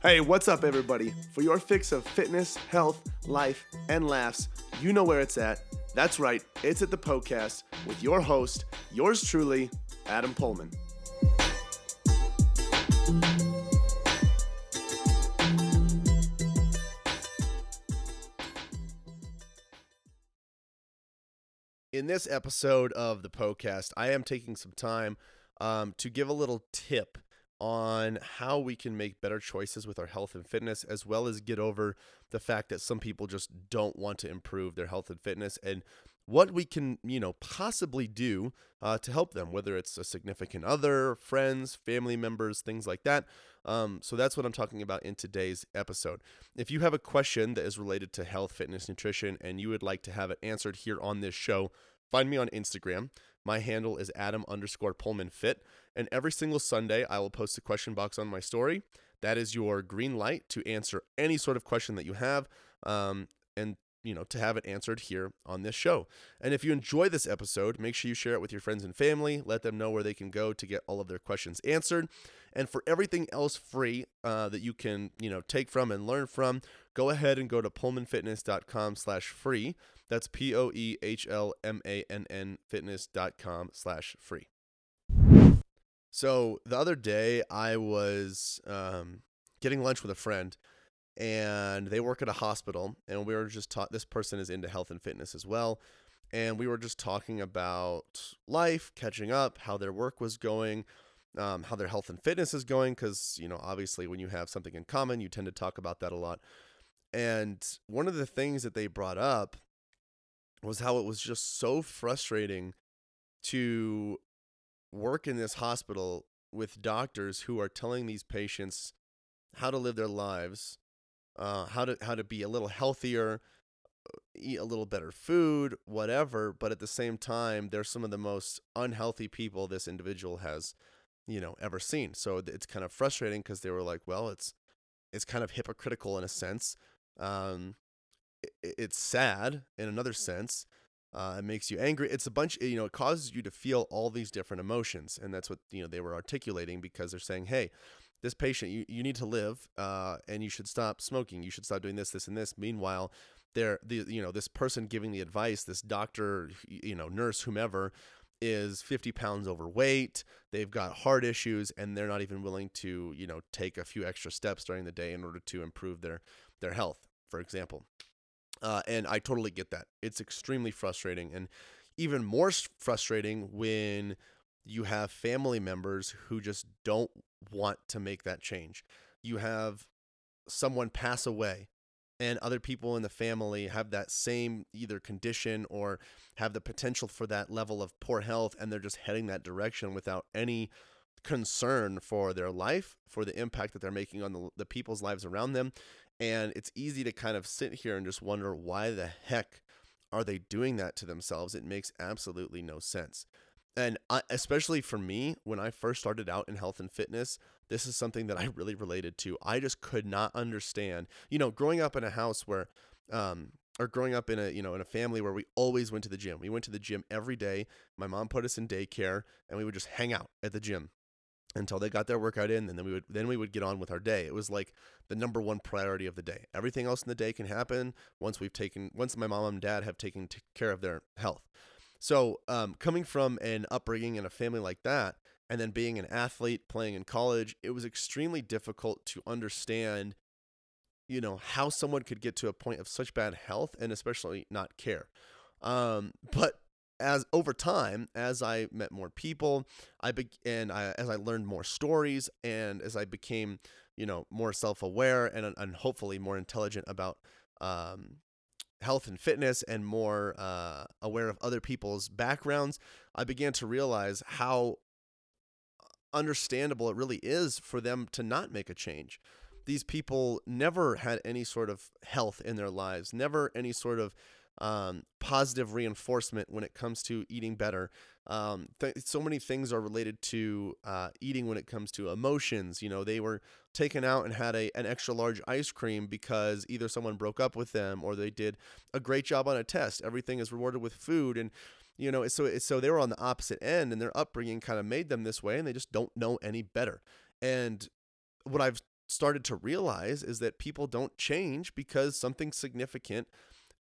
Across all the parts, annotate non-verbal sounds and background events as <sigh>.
Hey, what's up, everybody? For your fix of fitness, health, life, and laughs, you know where it's at. That's right, it's at the Poecast with your host, yours truly, Adam Poehlmann. In this episode of the Poecast, I am taking some time um, to give a little tip on how we can make better choices with our health and fitness, as well as get over the fact that some people just don't want to improve their health and fitness and what we can, you know, possibly do uh, to help them, whether it's a significant other, friends, family members, things like that. Um, so that's what I'm talking about in today's episode. If you have a question that is related to health, fitness, nutrition, and you would like to have it answered here on this show, find me on Instagram. My handle is Adam underscore Poehlmann Fit. And every single Sunday, I will post a question box on my story. That is your green light to answer any sort of question that you have. Um, and you know, to have it answered here on this show. And if you enjoy this episode, make sure you share it with your friends and family. Let them know where they can go to get all of their questions answered. And for everything else free uh, that you can, you know, take from and learn from, go ahead and go to poehlmannfitness.com slash free. That's P-O-E-H-L-M-A-N-N fitness.com slash free. So the other day I was um, getting lunch with a friend and they work at a hospital and we were just taught this person is into health and fitness as well and we were just talking about life catching up how their work was going um, how their health and fitness is going because you know obviously when you have something in common you tend to talk about that a lot and one of the things that they brought up was how it was just so frustrating to work in this hospital with doctors who are telling these patients how to live their lives uh, how to how to be a little healthier, eat a little better food, whatever. But at the same time, they're some of the most unhealthy people this individual has, you know, ever seen. So it's kind of frustrating because they were like, well, it's it's kind of hypocritical in a sense. Um, it's sad in another sense. Uh, it makes you angry. It's a bunch, you know, it causes you to feel all these different emotions. And that's what, you know, they were articulating because they're saying, hey, this patient, you, you need to live, uh, and you should stop smoking. You should stop doing this, this, and this. Meanwhile, there, the you know, this person giving the advice, this doctor, you know, nurse, whomever, is 50 pounds overweight. They've got heart issues, and they're not even willing to, you know, take a few extra steps during the day in order to improve their their health, for example. Uh, and I totally get that. It's extremely frustrating, and even more frustrating when you have family members who just don't want to make that change. You have someone pass away and other people in the family have that same either condition or have the potential for that level of poor health and they're just heading that direction without any concern for their life for the impact that they're making on the, the people's lives around them and it's easy to kind of sit here and just wonder why the heck are they doing that to themselves? It makes absolutely no sense. And I, especially for me when i first started out in health and fitness this is something that i really related to. I just could not understand you know growing up in a house where um or growing up in a you know in a family where we always went to the gym. We went to the gym every day. My mom put us in daycare and we would just hang out at the gym until they got their workout in and then we would then we would get on with our day. It was like the number one priority of the day. Everything else in the day can happen once we've taken once my mom and dad have taken t- care of their health. So, um, coming from an upbringing in a family like that, and then being an athlete playing in college, it was extremely difficult to understand, you know, how someone could get to a point of such bad health and especially not care. Um, <laughs> but as over time, as I met more people, I began, and I, as I learned more stories, and as I became, you know, more self-aware and and hopefully more intelligent about um, health and fitness and more uh, aware of other people's backgrounds, I began to realize how understandable it really is for them to not make a change. These people never had any sort of health in their lives, never any sort of um, positive reinforcement when it comes to eating better. Um, th- so many things are related to uh, eating when it comes to emotions. You know, they were taken out and had a an extra large ice cream because either someone broke up with them or they did a great job on a test. Everything is rewarded with food and you know so so they were on the opposite end and their upbringing kind of made them this way and they just don't know any better. And what I've started to realize is that people don't change because something significant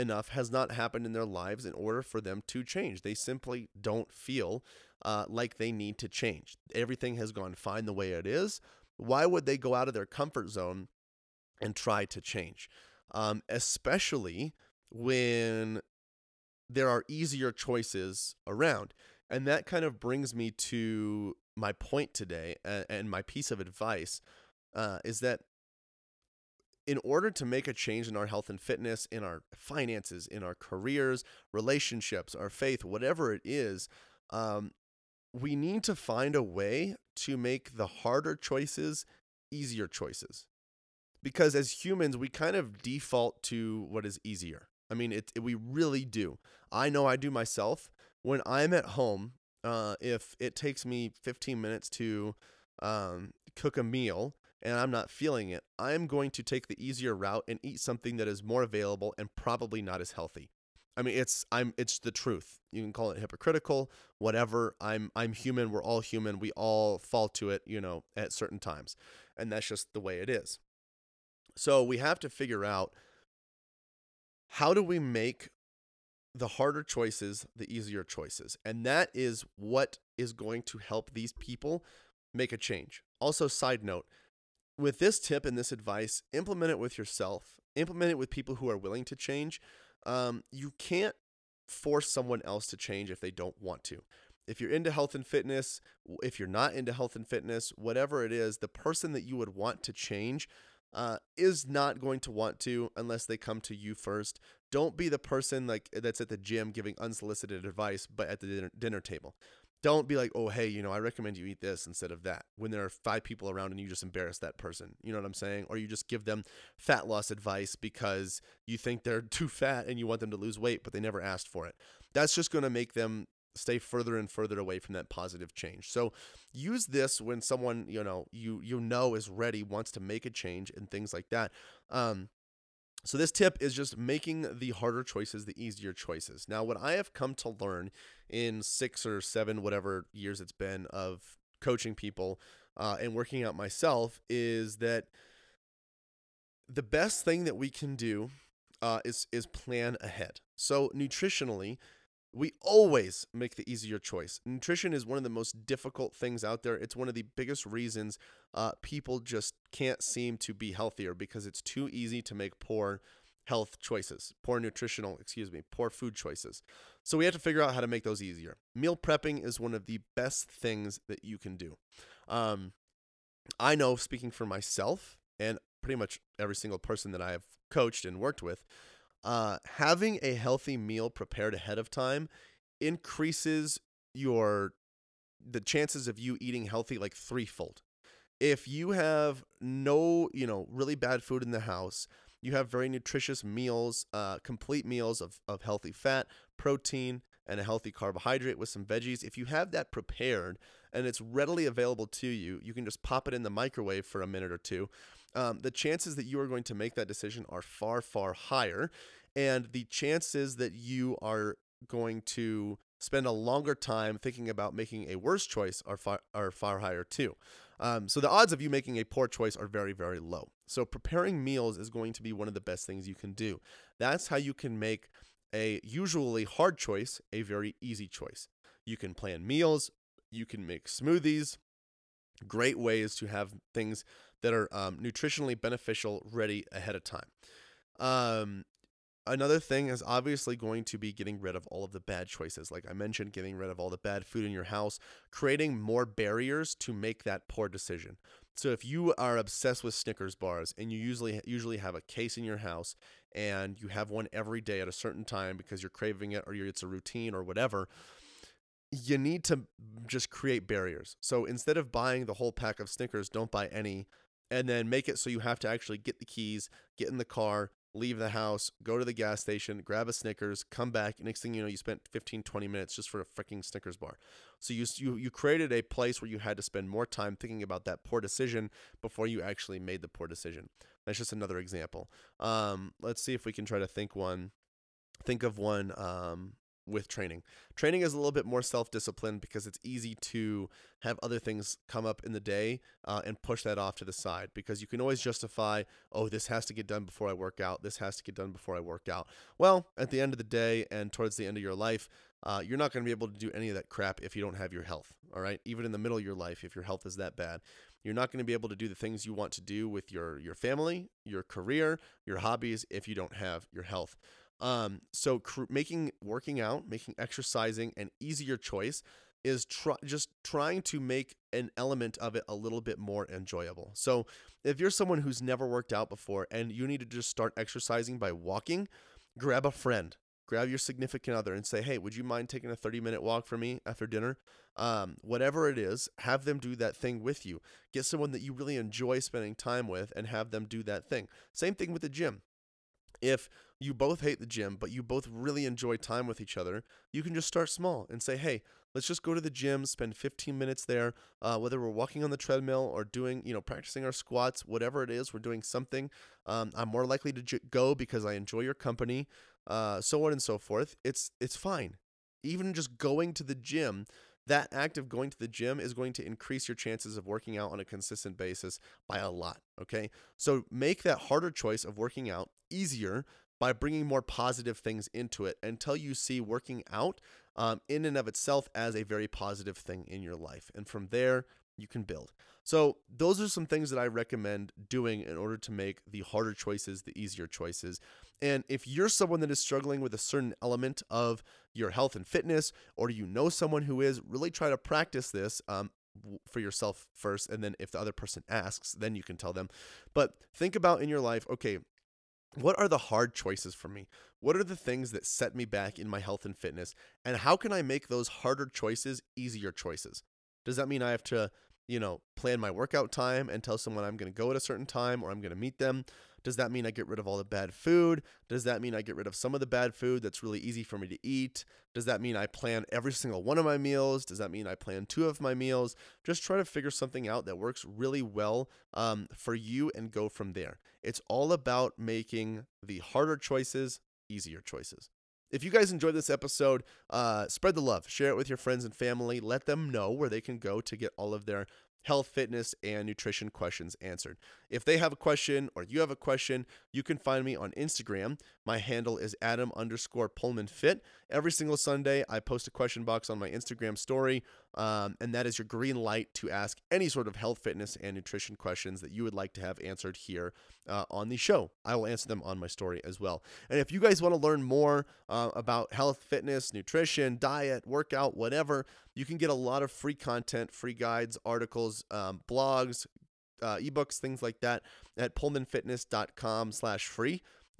enough has not happened in their lives in order for them to change. They simply don't feel uh, like they need to change. Everything has gone fine the way it is. Why would they go out of their comfort zone and try to change? Um, especially when there are easier choices around. And that kind of brings me to my point today and, my piece of advice uh, is that in order to make a change in our health and fitness, in our finances, in our careers, relationships, our faith, whatever it is, um, we need to find a way to make the harder choices easier choices. Because as humans, we kind of default to what is easier. I mean, it, it we really do. I know I do myself. When I'm at home, uh, if it takes me 15 minutes to um, cook a meal, and I'm not feeling it, I'm going to take the easier route and eat something that is more available and probably not as healthy. I mean, it's I'm it's the truth. You can call it hypocritical, whatever. I'm I'm human. We're all human. We all fall to it, you know, at certain times, and that's just the way it is. So we have to figure out how do we make the harder choices the easier choices, and that is what is going to help these people make a change. Also, side note, with this tip and this advice, implement it with yourself, implement it with people who are willing to change. Um, you can't force someone else to change if they don't want to. If you're into health and fitness, if you're not into health and fitness, whatever it is, the person that you would want to change uh, is not going to want to unless they come to you first. Don't be the person like that's at the gym giving unsolicited advice, but at the dinner, dinner table don't be like, oh, hey, you know, I recommend you eat this instead of that when there are five people around and you just embarrass that person. You know what I'm saying? Or you just give them fat loss advice because you think they're <laughs> too fat and you want them to lose weight, but they never asked for it. That's just going to make them stay further and further away from that positive change. So use this when someone, you know, you you know is ready, wants to make a change and things like that. Um so, this tip is just making the harder choices the easier choices. Now, what I have come to learn in six or seven, whatever years it's been of coaching people uh, and working out myself is that the best thing that we can do uh, is is plan ahead. So nutritionally, we always make the easier choice. Nutrition is one of the most difficult things out there. It's one of the biggest reasons uh, people just can't seem to be healthier because it's too easy to make poor health choices, poor nutritional, excuse me, poor food choices. So we have to figure out how to make those easier. Meal prepping is one of the best things that you can do. Um, I know, speaking for myself and pretty much every single person that I have coached and worked with, uh, having a healthy meal prepared ahead of time increases your the chances of you eating healthy like threefold. If you have no, you know, really bad food in the house, you have very nutritious meals, uh, complete meals of, of healthy fat, protein, and a healthy carbohydrate with some veggies. If you have that prepared and it's readily available to you, you can just pop it in the microwave for a minute or two um, the chances that you are going to make that decision are far, far higher. And the chances that you are going to spend a longer time thinking about making a worse choice are far, are far higher too. Um, so the odds of you making a poor choice are very, very low. So preparing meals is going to be one of the best things you can do. That's how you can make a usually hard choice a very easy choice. You can plan meals, you can make smoothies, great ways to have things that are um, nutritionally beneficial ready ahead of time. Um, another thing is obviously going to be getting rid of all of the bad choices. Like I mentioned, getting rid of all the bad food in your house, creating more barriers to make that poor decision. So if you are obsessed with Snickers bars and you usually usually have a case in your house and you have one every day at a certain time because you're craving it or it's a routine or whatever, you need to just create barriers. So instead of buying the whole pack of Snickers, don't buy any and then make it so you have to actually get the keys, get in the car, leave the house, go to the gas station, grab a Snickers, come back. Next thing you know, you spent 15, 20 minutes just for a freaking Snickers bar. So you, you, you created a place where you had to spend more time thinking about that poor decision before you actually made the poor decision. That's just another example. Um, let's see if we can try to think one, think of one um, with training. Training is a little bit more self disciplined because it's easy to have other things come up in the day uh, and push that off to the side because you can always justify, oh, this has to get done before I work out. This has to get done before I work out. Well, at the end of the day and towards the end of your life, uh, you're not going to be able to do any of that crap if you don't have your health. All right. Even in the middle of your life, if your health is that bad, you're not going to be able to do the things you want to do with your your family, your career, your hobbies if you don't have your health. Um, so cr- making working out, making exercising an easier choice is just trying to make an element of it a little bit more enjoyable. So if you're someone who's never worked out before and you need to just start exercising by walking, grab a friend, grab your significant other and say, hey, would you mind taking a 30 minute walk for me after dinner? Um, whatever it is, have them do that thing with you. Get someone that you really enjoy spending time with and have them do that thing. Same thing with the gym. If you both hate the gym, but you both really enjoy time with each other, you can just start small and say, hey, let's just go to the gym, spend 15 minutes there, uh, whether we're walking on the treadmill or doing, you know, practicing our squats, whatever it is, we're doing something. Um, I'm more likely to j- go because I enjoy your company, uh, so on and so forth. It's it's fine. Even just going to the gym, that act of going to the gym is going to increase your chances of working out on a consistent basis by a lot. Okay, so make that harder choice of working out easier by bringing more positive things into it until you see working out um, in and of itself as a very positive thing in your life. And from there, you can build. So, those are some things that I recommend doing in order to make the harder choices the easier choices. And if you're someone that is struggling with a certain element of your health and fitness, or you know someone who is, really try to practice this. Um, for yourself first and then if the other person asks then you can tell them but think about in your life okay what are the hard choices for me? What are the things that set me back in my health and fitness? And how can I make those harder choices easier choices? Does that mean I have to, you know, plan my workout time and tell someone I'm going to go at a certain time or I'm going to meet them? Does that mean I get rid of all the bad food? Does that mean I get rid of some of the bad food that's really easy for me to eat? Does that mean I plan every single one of my meals? Does that mean I plan two of my meals? Just try to figure something out that works really well um, for you and go from there. It's all about making the harder choices easier choices. If you guys enjoyed this episode, uh, spread the love, share it with your friends and family, let them know where they can go to get all of their health, fitness, and nutrition questions answered. If they have a question or you have a question, you can find me on Instagram. My handle is Adam underscore Poehlmann Fit. Every single Sunday, I post a question box on my Instagram story, um, and that is your green light to ask any sort of health, fitness, and nutrition questions that you would like to have answered here uh, on the show. I will answer them on my story as well. And if you guys want to learn more uh, about health, fitness, nutrition, diet, workout, whatever, you can get a lot of free content, free guides, articles, um, blogs, uh, ebooks, things like that at poehlmannfitness.com slash free.